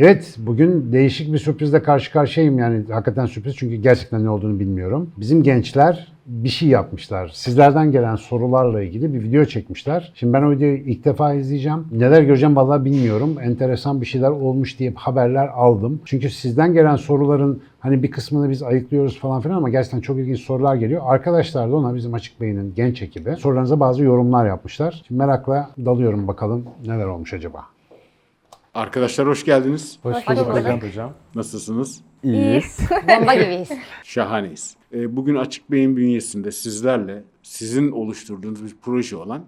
Evet, bugün değişik bir sürprizle karşı karşıyayım. Yani hakikaten sürpriz çünkü gerçekten ne olduğunu bilmiyorum. Bizim gençler bir şey yapmışlar. Sizlerden gelen sorularla ilgili bir video çekmişler. Şimdi ben o videoyu ilk defa izleyeceğim. Neler göreceğim vallahi bilmiyorum. Enteresan bir şeyler olmuş diye haberler aldım. Çünkü sizden gelen soruların hani bir kısmını biz ayıklıyoruz falan filan ama gerçekten çok ilginç sorular geliyor. Arkadaşlar da ona bizim Açık Beyin'in genç ekibi sorularınıza bazı yorumlar yapmışlar. Şimdi merakla dalıyorum bakalım neler olmuş acaba. Arkadaşlar hoş geldiniz. Hoş Hoş bulduk bulduk. Levent Hocam. Nasılsınız? İyiyiz. Bomba gibiyiz. Şahaneyiz. Ee, Bugün Açık Bey'in bünyesinde sizlerle sizin oluşturduğunuz bir proje olan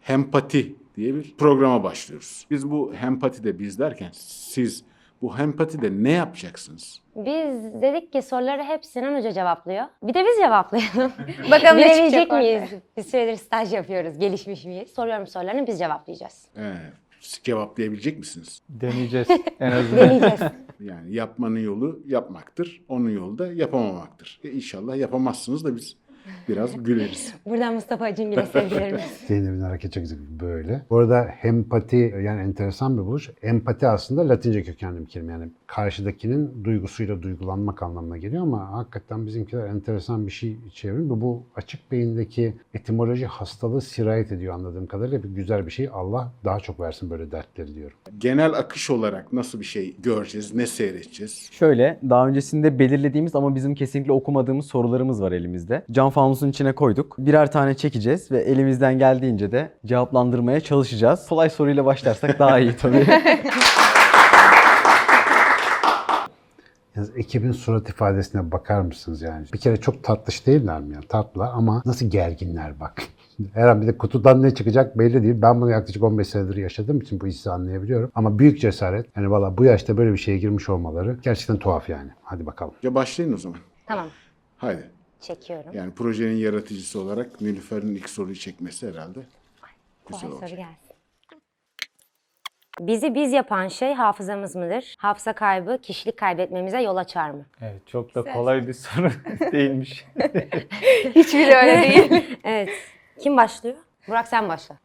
Hempati diye bir programa başlıyoruz. Biz bu Hempati de biz derken siz bu Hempati de ne yapacaksınız? Biz dedik ki soruları hep Sinan Hoca cevaplıyor. Bir de biz cevaplayalım. Bakalım ne Bilebilecek çıkacak miyiz? Bir süredir staj yapıyoruz. Gelişmiş miyiz? Soruyorum sorularını biz cevaplayacağız. Siz cevaplayabilecek misiniz? Deneyeceğiz en azından. Deneyeceğiz. Yani yapmanın yolu yapmaktır, onun yolu da yapamamaktır. E inşallah yapamazsınız da biz biraz güleriz. Buradan Mustafa Acungil'e sevgilerimiz. Zeynep'in hareketi çok güzel böyle. Bu arada empati yani enteresan bir buluş. Empati aslında Latince kökenli bir kelime. Yani karşıdakinin duygusuyla duygulanmak anlamına geliyor ama hakikaten bizimkiler enteresan bir şey çevrim. Bu, bu açık beyindeki etimoloji hastalığı sirayet ediyor anladığım kadarıyla. Bir güzel bir şey. Allah daha çok versin böyle dertleri diyorum. Genel akış olarak nasıl bir şey göreceğiz, ne seyredeceğiz? Şöyle, daha öncesinde belirlediğimiz ama bizim kesinlikle okumadığımız sorularımız var elimizde. Cam fanusun içine koyduk. Birer tane çekeceğiz ve elimizden geldiğince de cevaplandırmaya çalışacağız. Kolay soruyla başlarsak daha iyi tabii. Yalnız ekibin surat ifadesine bakar mısınız yani? Bir kere çok tatlış değiller mi ya? Tatlı ama nasıl gerginler bak. Her an bir de kutudan ne çıkacak belli değil. Ben bunu yaklaşık 15 senedir yaşadığım için bu hissi anlayabiliyorum. Ama büyük cesaret. Yani valla bu yaşta böyle bir şeye girmiş olmaları gerçekten tuhaf yani. Hadi bakalım. Ya başlayın o zaman. tamam. Haydi. Çekiyorum. Yani projenin yaratıcısı olarak Nilüfer'in ilk soruyu çekmesi herhalde güzel Kolay olacak. soru gelsin. Bizi biz yapan şey hafızamız mıdır? Hafıza kaybı kişilik kaybetmemize yol açar mı? Evet, çok da kolay bir soru değilmiş. Hiçbiri öyle değil. Evet. Kim başlıyor? Burak sen başla.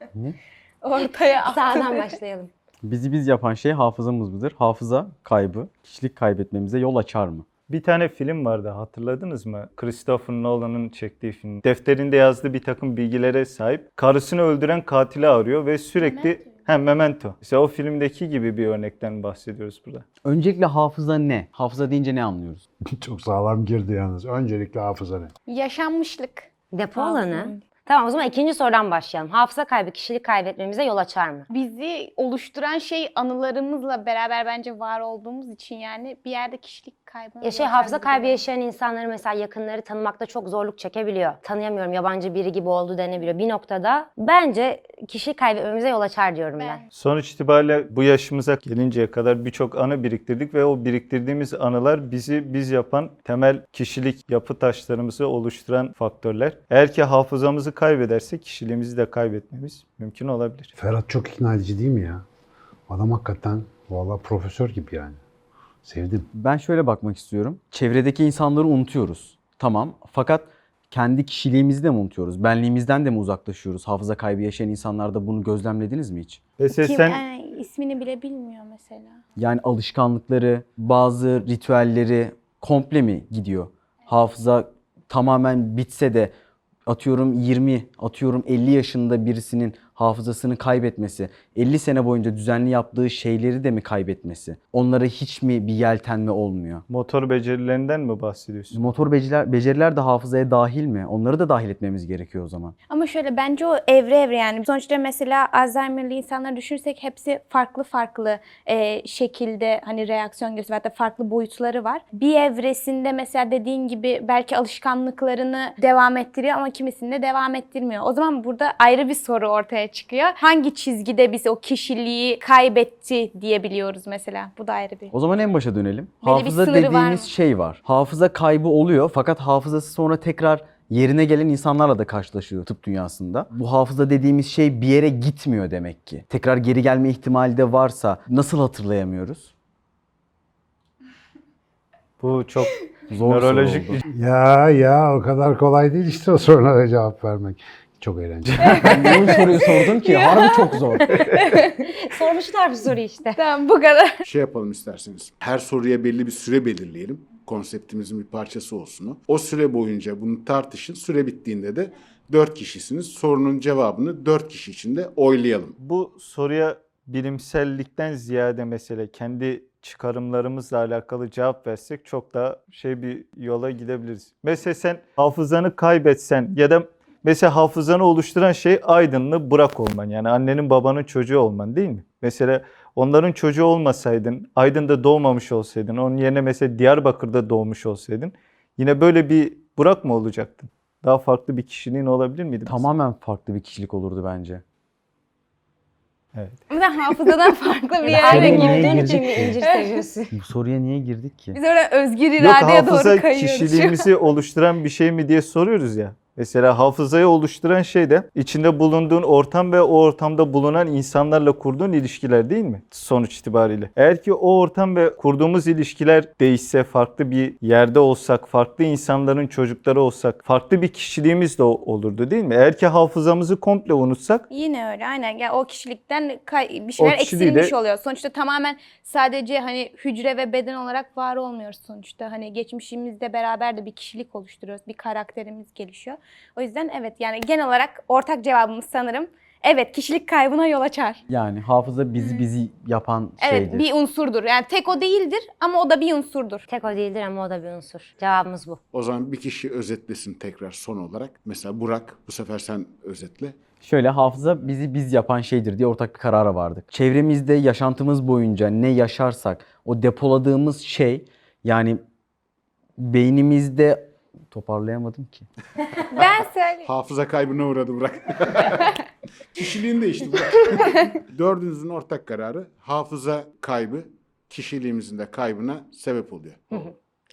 Ortaya at. Sağdan başlayalım. Bizi biz yapan şey hafızamız mıdır? Hafıza kaybı, kişilik kaybetmemize yol açar mı? bir tane film vardı hatırladınız mı? Christopher Nolan'ın çektiği film. Defterinde yazdığı bir takım bilgilere sahip. Karısını öldüren katili arıyor ve sürekli... Hem Memento. İşte o filmdeki gibi bir örnekten bahsediyoruz burada. Öncelikle hafıza ne? Hafıza deyince ne anlıyoruz? çok sağlam girdi yalnız. Öncelikle hafıza ne? Yaşanmışlık. Depo alanı. Tamam o zaman ikinci sorudan başlayalım. Hafıza kaybı kişilik kaybetmemize yol açar mı? Bizi oluşturan şey anılarımızla beraber bence var olduğumuz için yani bir yerde kişilik kaybı. Ya şey hafıza kaybı yaşayan insanları mesela yakınları tanımakta çok zorluk çekebiliyor. Tanıyamıyorum yabancı biri gibi oldu denebiliyor. Bir noktada bence kişilik kaybetmemize yol açar diyorum ben. Ben. Sonuç itibariyle bu yaşımıza gelinceye kadar birçok anı biriktirdik ve o biriktirdiğimiz anılar bizi biz yapan temel kişilik yapı taşlarımızı oluşturan faktörler. Eğer ki hafızamızı kaybedersek kişiliğimizi de kaybetmemiz mümkün olabilir. Ferhat çok ikna edici değil mi ya? Adam hakikaten valla profesör gibi yani. Sevdim. Ben şöyle bakmak istiyorum. Çevredeki insanları unutuyoruz. Tamam. Fakat kendi kişiliğimizi de mi unutuyoruz? Benliğimizden de mi uzaklaşıyoruz? Hafıza kaybı yaşayan insanlarda bunu gözlemlediniz mi hiç? Mesela Kim sen yani ismini bile bilmiyor mesela. Yani alışkanlıkları, bazı ritüelleri komple mi gidiyor? Hafıza tamamen bitse de atıyorum 20, atıyorum 50 yaşında birisinin hafızasını kaybetmesi, 50 sene boyunca düzenli yaptığı şeyleri de mi kaybetmesi? Onlara hiç mi bir yeltenme olmuyor? motor becerilerinden mi bahsediyorsun? Motor beceriler, beceriler de hafızaya dahil mi? Onları da dahil etmemiz gerekiyor o zaman. Ama şöyle bence o evre evre yani. Sonuçta mesela Alzheimer'lı insanları düşünürsek hepsi farklı farklı e, şekilde hani reaksiyon gösteriyor. Hatta farklı boyutları var. Bir evresinde mesela dediğin gibi belki alışkanlıklarını devam ettiriyor ama kimisinde devam ettirmiyor. O zaman burada ayrı bir soru ortaya çıkıyor. Hangi çizgide biz o kişiliği kaybetti diyebiliyoruz mesela. Bu da ayrı bir. O zaman en başa dönelim. bir Hafıza var dediğimiz mı? şey var. Hafıza kaybı oluyor fakat hafızası sonra tekrar yerine gelen insanlarla da karşılaşıyor tıp dünyasında. Bu hafıza dediğimiz şey bir yere gitmiyor demek ki. Tekrar geri gelme ihtimali de varsa nasıl hatırlayamıyoruz? Bu çok Zor soru nörolojik oldu. bir Ya ya o kadar kolay değil işte o sorulara cevap vermek. Çok eğlenceli. Niye bu soruyu sordun ki? Harbi çok zor. Sormuşlar bir soru işte. Tamam bu kadar. Şey yapalım isterseniz. Her soruya belli bir süre belirleyelim. Konseptimizin bir parçası olsun o. O süre boyunca bunu tartışın. Süre bittiğinde de dört kişisiniz. Sorunun cevabını dört kişi içinde oylayalım. Bu soruya bilimsellikten ziyade mesele kendi çıkarımlarımızla alakalı cevap versek çok daha şey bir yola gidebiliriz. Mesela sen hafızanı kaybetsen ya da mesela hafızanı oluşturan şey aydınlı bırak olman. Yani annenin babanın çocuğu olman değil mi? Mesela onların çocuğu olmasaydın, Aydın'da doğmamış olsaydın, onun yerine mesela Diyarbakır'da doğmuş olsaydın yine böyle bir Burak mı olacaktın? Daha farklı bir kişiliğin olabilir miydi? mesela? Tamamen farklı bir kişilik olurdu bence. Evet. Bir de hafızadan farklı bir yere olduğun için mi incir seviyorsun? Bu soruya niye girdik ki? Biz orada özgür Yok iradeye doğru hafıza kayıyoruz. kişiliğimizi oluşturan bir şey mi diye soruyoruz ya. Mesela hafızayı oluşturan şey de içinde bulunduğun ortam ve o ortamda bulunan insanlarla kurduğun ilişkiler değil mi? Sonuç itibariyle. Eğer ki o ortam ve kurduğumuz ilişkiler değişse, farklı bir yerde olsak, farklı insanların çocukları olsak, farklı bir kişiliğimiz de olurdu değil mi? Eğer ki hafızamızı komple unutsak, Yine öyle aynen. Ya o kişilikten bir şeyler kişiliği de- eksilmiş oluyor. Sonuçta tamamen sadece hani hücre ve beden olarak var olmuyoruz sonuçta. Hani geçmişimizde beraber de bir kişilik oluşturuyoruz. Bir karakterimiz gelişiyor. O yüzden evet yani genel olarak ortak cevabımız sanırım evet kişilik kaybına yol açar. Yani hafıza bizi bizi yapan Evet şeydir. bir unsurdur. Yani tek o değildir ama o da bir unsurdur. Tek o değildir ama o da bir unsur. Cevabımız bu. O zaman bir kişi özetlesin tekrar son olarak. Mesela Burak bu sefer sen özetle. Şöyle hafıza bizi biz yapan şeydir diye ortak bir karara vardık. Çevremizde yaşantımız boyunca ne yaşarsak o depoladığımız şey yani beynimizde toparlayamadım ki. Ben söyleyeyim. Hafıza kaybına uğradı Burak. Kişiliğin değişti Burak. Dördünüzün ortak kararı hafıza kaybı kişiliğimizin de kaybına sebep oluyor.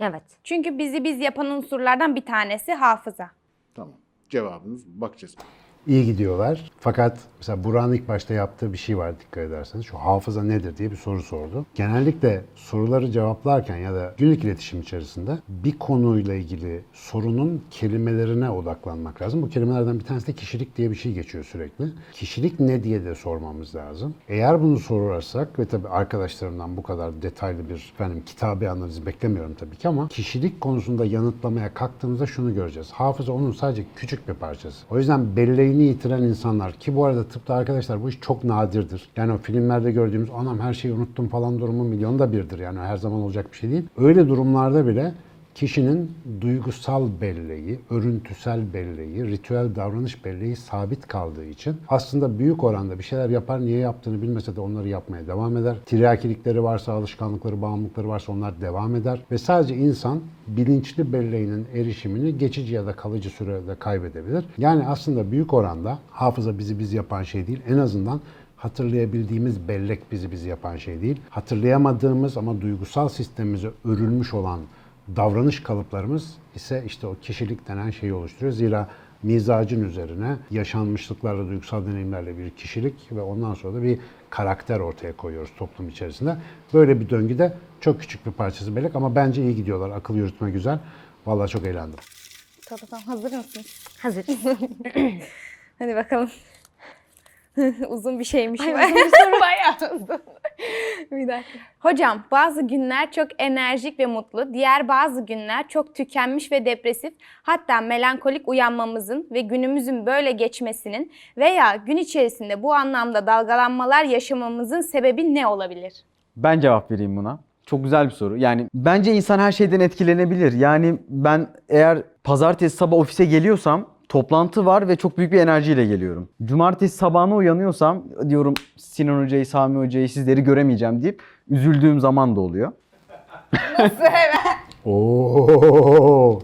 Evet. Çünkü bizi biz yapan unsurlardan bir tanesi hafıza. Tamam. Cevabınız bakacağız. İyi gidiyorlar. Fakat mesela Burak'ın ilk başta yaptığı bir şey var dikkat ederseniz. Şu hafıza nedir diye bir soru sordu. Genellikle soruları cevaplarken ya da günlük iletişim içerisinde bir konuyla ilgili sorunun kelimelerine odaklanmak lazım. Bu kelimelerden bir tanesi de kişilik diye bir şey geçiyor sürekli. Kişilik ne diye de sormamız lazım. Eğer bunu sorarsak ve tabii arkadaşlarımdan bu kadar detaylı bir efendim kitabı analiz beklemiyorum tabii ki ama kişilik konusunda yanıtlamaya kalktığımızda şunu göreceğiz. Hafıza onun sadece küçük bir parçası. O yüzden belleğini yitiren insanlar ki bu arada tıpta arkadaşlar bu iş çok nadirdir. Yani o filmlerde gördüğümüz anam her şeyi unuttum falan durumu milyonda birdir. Yani her zaman olacak bir şey değil. Öyle durumlarda bile kişinin duygusal belleği, örüntüsel belleği, ritüel davranış belleği sabit kaldığı için aslında büyük oranda bir şeyler yapar, niye yaptığını bilmese de onları yapmaya devam eder. Tiryakilikleri varsa, alışkanlıkları, bağımlılıkları varsa onlar devam eder. Ve sadece insan bilinçli belleğinin erişimini geçici ya da kalıcı sürede kaybedebilir. Yani aslında büyük oranda hafıza bizi biz yapan şey değil. En azından hatırlayabildiğimiz bellek bizi bizi yapan şey değil. Hatırlayamadığımız ama duygusal sistemimize örülmüş olan davranış kalıplarımız ise işte o kişilik denen şeyi oluşturuyor. Zira mizacın üzerine yaşanmışlıklarla, duygusal deneyimlerle bir kişilik ve ondan sonra da bir karakter ortaya koyuyoruz toplum içerisinde. Böyle bir döngüde çok küçük bir parçası bellek ama bence iyi gidiyorlar. Akıl yürütme güzel. Vallahi çok eğlendim. Tamam hazır mısınız? Hazır. Hadi bakalım. uzun bir şeymiş. Ay, bu. uzun bir soru bayağı uzun. bir dakika. Hocam bazı günler çok enerjik ve mutlu, diğer bazı günler çok tükenmiş ve depresif, hatta melankolik uyanmamızın ve günümüzün böyle geçmesinin veya gün içerisinde bu anlamda dalgalanmalar yaşamamızın sebebi ne olabilir? Ben cevap vereyim buna. Çok güzel bir soru. Yani bence insan her şeyden etkilenebilir. Yani ben eğer pazartesi sabah ofise geliyorsam toplantı var ve çok büyük bir enerjiyle geliyorum. Cumartesi sabahına uyanıyorsam diyorum Sinan Hoca'yı, Sami Hoca'yı sizleri göremeyeceğim deyip üzüldüğüm zaman da oluyor. Oo.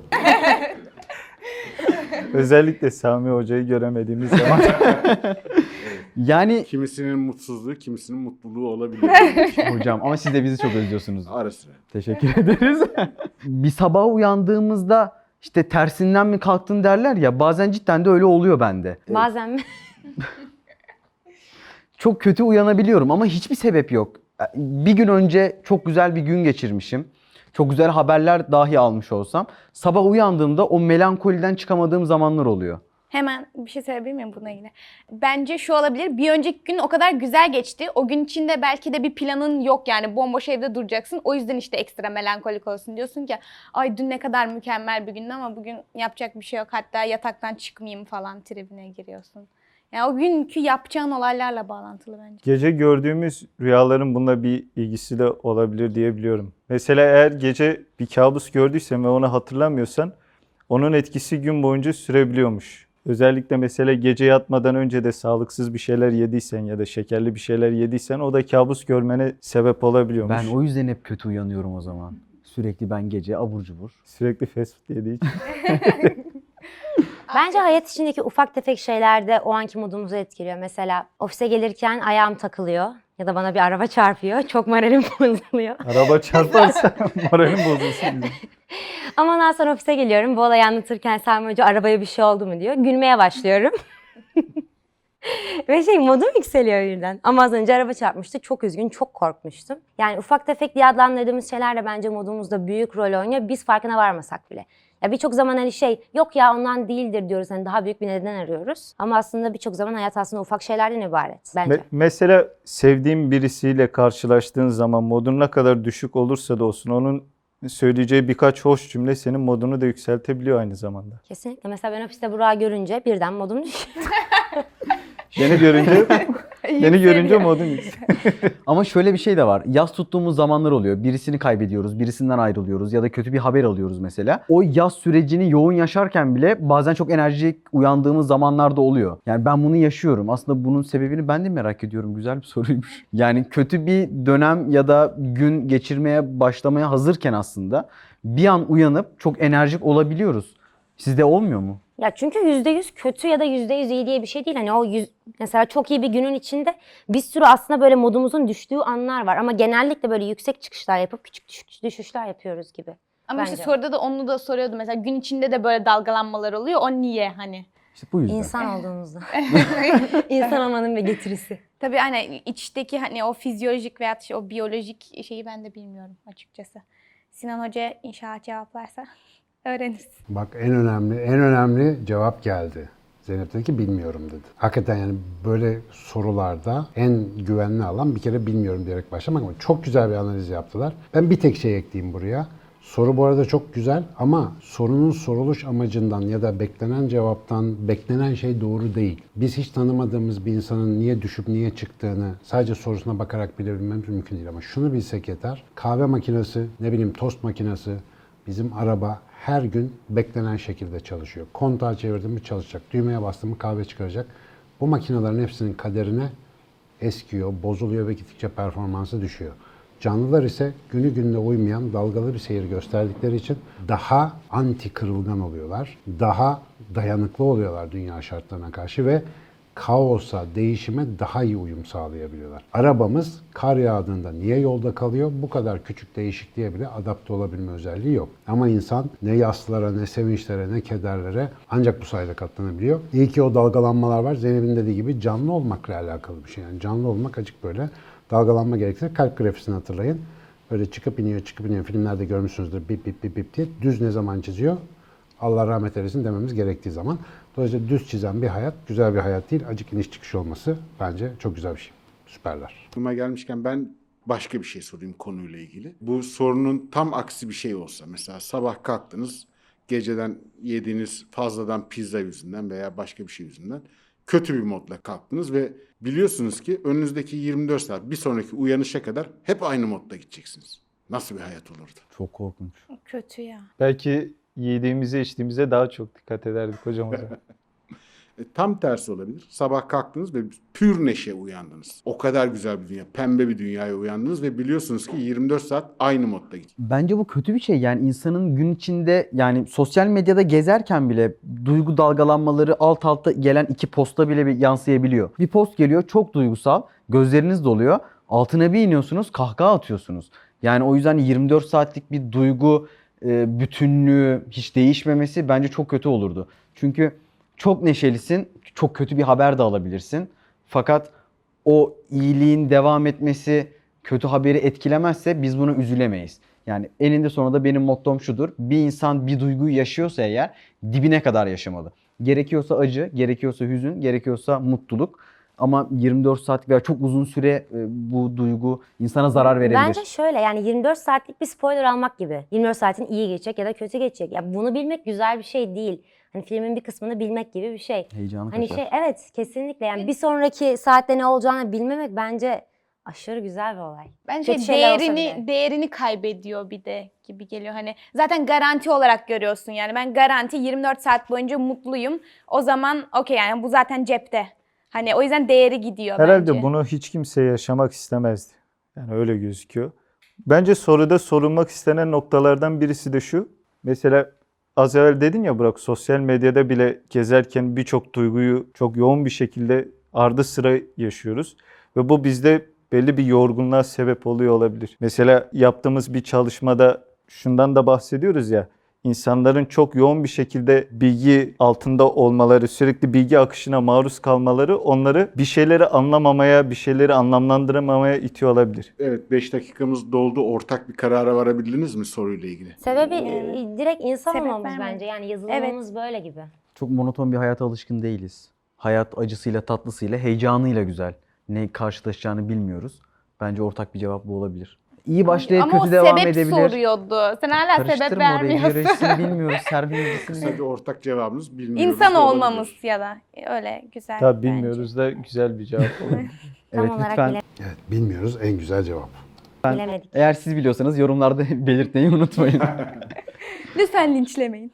özellikle Sami Hoca'yı göremediğimiz zaman Yani Kimisinin mutsuzluğu, kimisinin mutluluğu olabilir. hocam ama siz de bizi çok özlüyorsunuz. Ara sıra. Teşekkür ederiz. bir sabah uyandığımızda işte tersinden mi kalktın derler ya bazen cidden de öyle oluyor bende. Bazen mi? Çok kötü uyanabiliyorum ama hiçbir sebep yok. Bir gün önce çok güzel bir gün geçirmişim. Çok güzel haberler dahi almış olsam sabah uyandığımda o melankoliden çıkamadığım zamanlar oluyor. Hemen bir şey söyleyebilir miyim buna ilgili? Bence şu olabilir. Bir önceki gün o kadar güzel geçti. O gün içinde belki de bir planın yok yani bomboş evde duracaksın. O yüzden işte ekstra melankolik olsun diyorsun ki ay dün ne kadar mükemmel bir gündü ama bugün yapacak bir şey yok. Hatta yataktan çıkmayayım falan tribine giriyorsun. Yani o günkü yapacağın olaylarla bağlantılı bence. Gece gördüğümüz rüyaların bununla bir ilgisi de olabilir diyebiliyorum. Mesela eğer gece bir kabus gördüysen ve onu hatırlamıyorsan onun etkisi gün boyunca sürebiliyormuş. Özellikle mesela gece yatmadan önce de sağlıksız bir şeyler yediysen ya da şekerli bir şeyler yediysen o da kabus görmene sebep olabiliyormuş. Ben o yüzden hep kötü uyanıyorum o zaman. Sürekli ben gece abur cubur. Sürekli fast food yediği için. Bence hayat içindeki ufak tefek şeyler de o anki modumuzu etkiliyor. Mesela ofise gelirken ayağım takılıyor ya da bana bir araba çarpıyor. Çok moralim bozuluyor. Araba çarparsa moralim bozulsun. Ama ondan sonra ofise geliyorum. Bu olayı anlatırken Sami Hoca arabaya bir şey oldu mu diyor. Gülmeye başlıyorum. Ve şey modum yükseliyor birden. Ama az önce araba çarpmıştı. Çok üzgün, çok korkmuştum. Yani ufak tefek diye adlandırdığımız şeyler de bence modumuzda büyük rol oynuyor. Biz farkına varmasak bile. Ya birçok zaman hani şey yok ya ondan değildir diyoruz. Hani daha büyük bir neden arıyoruz. Ama aslında birçok zaman hayat aslında ufak şeylerden ibaret bence. Me- mesela sevdiğin birisiyle karşılaştığın zaman modun ne kadar düşük olursa da olsun onun söyleyeceği birkaç hoş cümle senin modunu da yükseltebiliyor aynı zamanda. Kesinlikle. Mesela ben ofiste Burak'ı görünce birden modum düşüyor. Beni görünce beni görünce modun yükseliyor. Ama şöyle bir şey de var. Yaz tuttuğumuz zamanlar oluyor. Birisini kaybediyoruz, birisinden ayrılıyoruz ya da kötü bir haber alıyoruz mesela. O yaz sürecini yoğun yaşarken bile bazen çok enerjik uyandığımız zamanlarda oluyor. Yani ben bunu yaşıyorum. Aslında bunun sebebini ben de merak ediyorum. Güzel bir soruymuş. Yani kötü bir dönem ya da gün geçirmeye başlamaya hazırken aslında bir an uyanıp çok enerjik olabiliyoruz. Sizde olmuyor mu? Ya çünkü yüzde yüz kötü ya da yüzde yüz iyi diye bir şey değil. Hani o yüz, mesela çok iyi bir günün içinde bir sürü aslında böyle modumuzun düştüğü anlar var. Ama genellikle böyle yüksek çıkışlar yapıp küçük düş- düşüşler yapıyoruz gibi. Ama işte Bence. soruda da onu da soruyordu. Mesela gün içinde de böyle dalgalanmalar oluyor. O niye hani? İşte bu yüzden. İnsan olduğumuzda. İnsan olmanın bir getirisi. Tabii hani içteki hani o fizyolojik veya işte o biyolojik şeyi ben de bilmiyorum açıkçası. Sinan Hoca inşallah cevaplarsa öğreniriz. Bak en önemli, en önemli cevap geldi. Zeynep dedi ki bilmiyorum dedi. Hakikaten yani böyle sorularda en güvenli alan bir kere bilmiyorum diyerek başlamak ama çok güzel bir analiz yaptılar. Ben bir tek şey ekleyeyim buraya. Soru bu arada çok güzel ama sorunun soruluş amacından ya da beklenen cevaptan beklenen şey doğru değil. Biz hiç tanımadığımız bir insanın niye düşüp niye çıktığını sadece sorusuna bakarak bilebilmemiz mümkün değil ama şunu bilsek yeter. Kahve makinesi, ne bileyim tost makinesi, Bizim araba her gün beklenen şekilde çalışıyor. Kontağı çevirdim mi çalışacak. Düğmeye bastım mı kahve çıkaracak. Bu makinelerin hepsinin kaderine eskiyor, bozuluyor ve gittikçe performansı düşüyor. Canlılar ise günü gününe uymayan dalgalı bir seyir gösterdikleri için daha anti kırılgan oluyorlar. Daha dayanıklı oluyorlar dünya şartlarına karşı ve kaosa, değişime daha iyi uyum sağlayabiliyorlar. Arabamız kar yağdığında niye yolda kalıyor? Bu kadar küçük değişikliğe bile adapte olabilme özelliği yok. Ama insan ne yaslara, ne sevinçlere, ne kederlere ancak bu sayede katlanabiliyor. İyi ki o dalgalanmalar var. Zeynep'in dediği gibi canlı olmakla alakalı bir şey. Yani canlı olmak acık böyle dalgalanma gerektirir. Kalp grafisini hatırlayın. Böyle çıkıp iniyor, çıkıp iniyor. Filmlerde görmüşsünüzdür bip bip bip bip diye. Düz ne zaman çiziyor? Allah rahmet eylesin dememiz gerektiği zaman. Dolayısıyla düz çizen bir hayat güzel bir hayat değil. Acık iniş çıkış olması bence çok güzel bir şey. Süperler. Aklıma gelmişken ben başka bir şey sorayım konuyla ilgili. Bu sorunun tam aksi bir şey olsa mesela sabah kalktınız geceden yediğiniz fazladan pizza yüzünden veya başka bir şey yüzünden kötü bir modla kalktınız ve biliyorsunuz ki önünüzdeki 24 saat bir sonraki uyanışa kadar hep aynı modda gideceksiniz. Nasıl bir hayat olurdu? Çok korkunç. Kötü ya. Belki yediğimize içtiğimize daha çok dikkat ederdik hocam o zaman. E, tam tersi olabilir. Sabah kalktınız ve pür neşe uyandınız. O kadar güzel bir dünya, pembe bir dünyaya uyandınız ve biliyorsunuz ki 24 saat aynı modda gidiyor. Bence bu kötü bir şey. Yani insanın gün içinde yani sosyal medyada gezerken bile duygu dalgalanmaları alt alta gelen iki posta bile bir yansıyabiliyor. Bir post geliyor çok duygusal, gözleriniz doluyor. Altına bir iniyorsunuz, kahkaha atıyorsunuz. Yani o yüzden 24 saatlik bir duygu e, bütünlüğü hiç değişmemesi bence çok kötü olurdu. Çünkü çok neşelisin, çok kötü bir haber de alabilirsin. Fakat o iyiliğin devam etmesi kötü haberi etkilemezse biz buna üzülemeyiz. Yani eninde sonunda benim mottom şudur. Bir insan bir duyguyu yaşıyorsa eğer dibine kadar yaşamalı. Gerekiyorsa acı, gerekiyorsa hüzün, gerekiyorsa mutluluk. Ama 24 saat veya çok uzun süre e, bu duygu insana zarar verebilir. Bence şöyle yani 24 saatlik bir spoiler almak gibi. 24 saatin iyi geçecek ya da kötü geçecek. Ya bunu bilmek güzel bir şey değil. Hani filmin bir kısmını bilmek gibi bir şey. Heyecanı Hani kaçar. şey evet kesinlikle yani bir sonraki saatte ne olacağını bilmemek bence aşırı güzel bir olay. Bence Kötü şeyler olsa değerini bile. değerini kaybediyor bir de gibi geliyor. Hani zaten garanti olarak görüyorsun yani. Ben garanti 24 saat boyunca mutluyum. O zaman okey yani bu zaten cepte. Hani o yüzden değeri gidiyor Herhalde bence. bunu hiç kimse yaşamak istemezdi. Yani öyle gözüküyor. Bence soruda sorulmak istenen noktalardan birisi de şu. Mesela az evvel dedin ya Burak sosyal medyada bile gezerken birçok duyguyu çok yoğun bir şekilde ardı sıra yaşıyoruz. Ve bu bizde belli bir yorgunluğa sebep oluyor olabilir. Mesela yaptığımız bir çalışmada şundan da bahsediyoruz ya. İnsanların çok yoğun bir şekilde bilgi altında olmaları, sürekli bilgi akışına maruz kalmaları onları bir şeyleri anlamamaya, bir şeyleri anlamlandıramamaya itiyor olabilir. Evet 5 dakikamız doldu. Ortak bir karara varabildiniz mi soruyla ilgili? Sebebi e, direkt insan Sebep olmamız vermedi. bence. Yani yazılımımız böyle gibi. Çok monoton bir hayata alışkın değiliz. Hayat acısıyla, tatlısıyla, heyecanıyla güzel. Ne karşılaşacağını bilmiyoruz. Bence ortak bir cevap bu olabilir. İyi başlayıp Ama o kötü devam sebep edebilir. soruyordu. Sen hala sebep Karıştırma orayı. vermiyorsun. Biyolojisini bilmiyoruz. Servis bir ortak cevabımız bilmiyoruz. İnsan olmamız ya da öyle güzel. Tabii bence. bilmiyoruz da güzel bir cevap olur. Evet lütfen. bile- Evet bilmiyoruz en güzel cevap. bilemedik. Eğer siz biliyorsanız yorumlarda belirtmeyi unutmayın. Lütfen linçlemeyin.